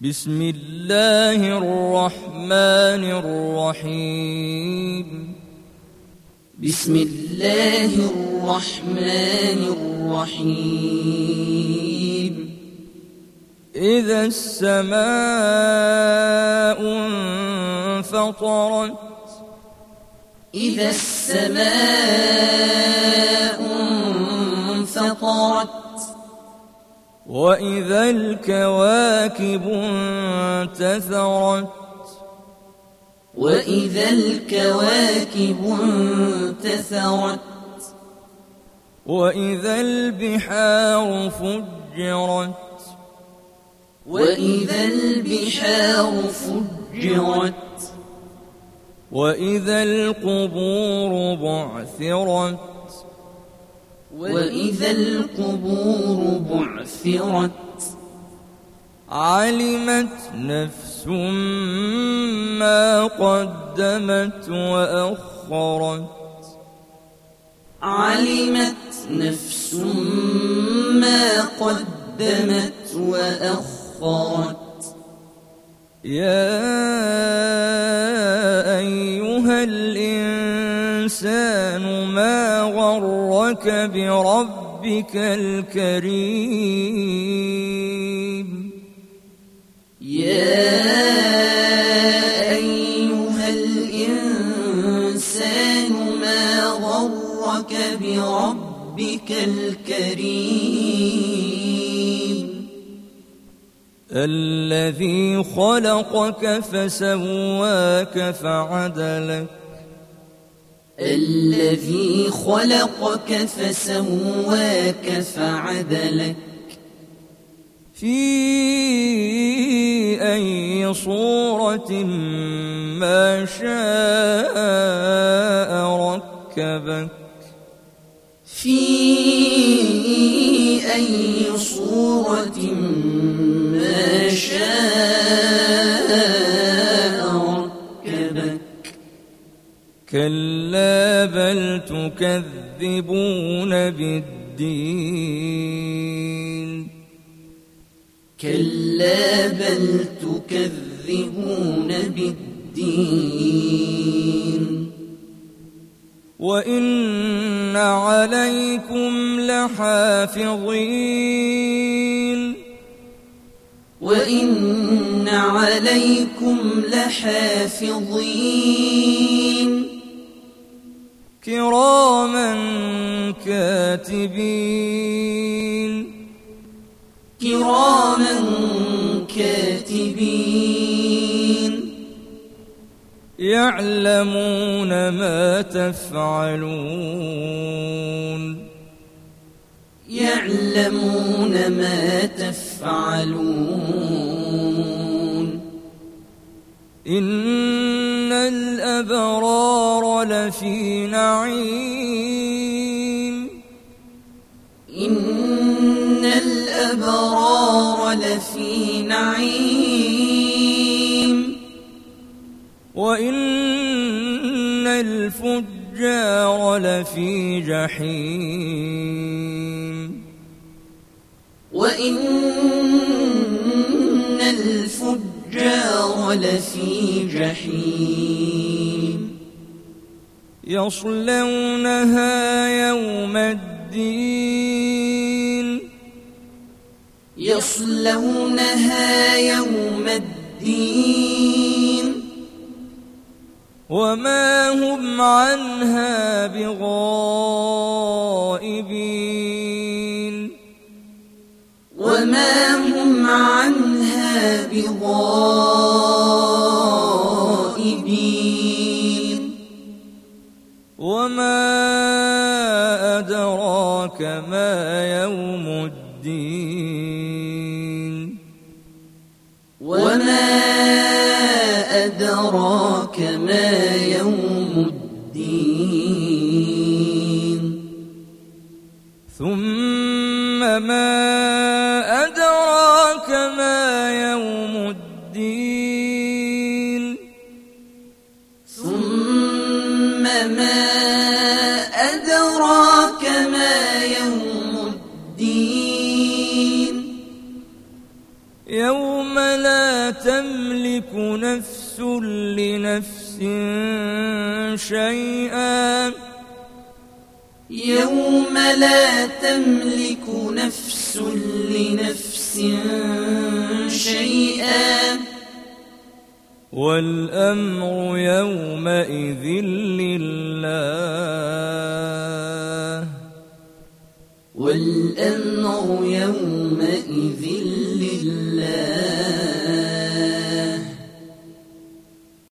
بسم الله الرحمن الرحيم. بسم الله الرحمن الرحيم. إذا السماء انفطرت. إذا السماء وإذا الكواكب انتثرت وإذا الكواكب انتثرت وإذا البحار فجرت وإذا البحار فجرت وإذا القبور بعثرت وإذا القبور بعثرت علمت نفس ما قدمت وأخرت علمت نفس ما قدمت وأخرت يا أيها الإنسان ما غرك بربك الكريم. يا أيها الإنسان ما غرك بربك الكريم. الذي خلقك فسواك فعدلك الذي خلقك فسواك فعدلك في أي صورة ما شاء ركبك. في أي صورة ما كلا بل تكذبون بالدين. كلا بل تكذبون بالدين. وإن عليكم لحافظين. وإن عليكم لحافظين. كراما كاتبين. كراما كاتبين. يعلمون ما تفعلون. يعلمون ما تفعلون. إن الأبرار لفي نعيم. إن الأبرار لفي نعيم. وإن الفجار لفي جحيم. وإن الفجار لفي جحيم. يصلونها يوم الدين. يصلونها يوم الدين. وما هم عنها بغائبين وما أدراك ما يوم الدين وما أدراك ما يوم الدين ثم ما أدراك نفس لنفس شيئا. يوم لا تملك نفس لنفس شيئا. والأمر يومئذ لله. والأمر يومئذ لله.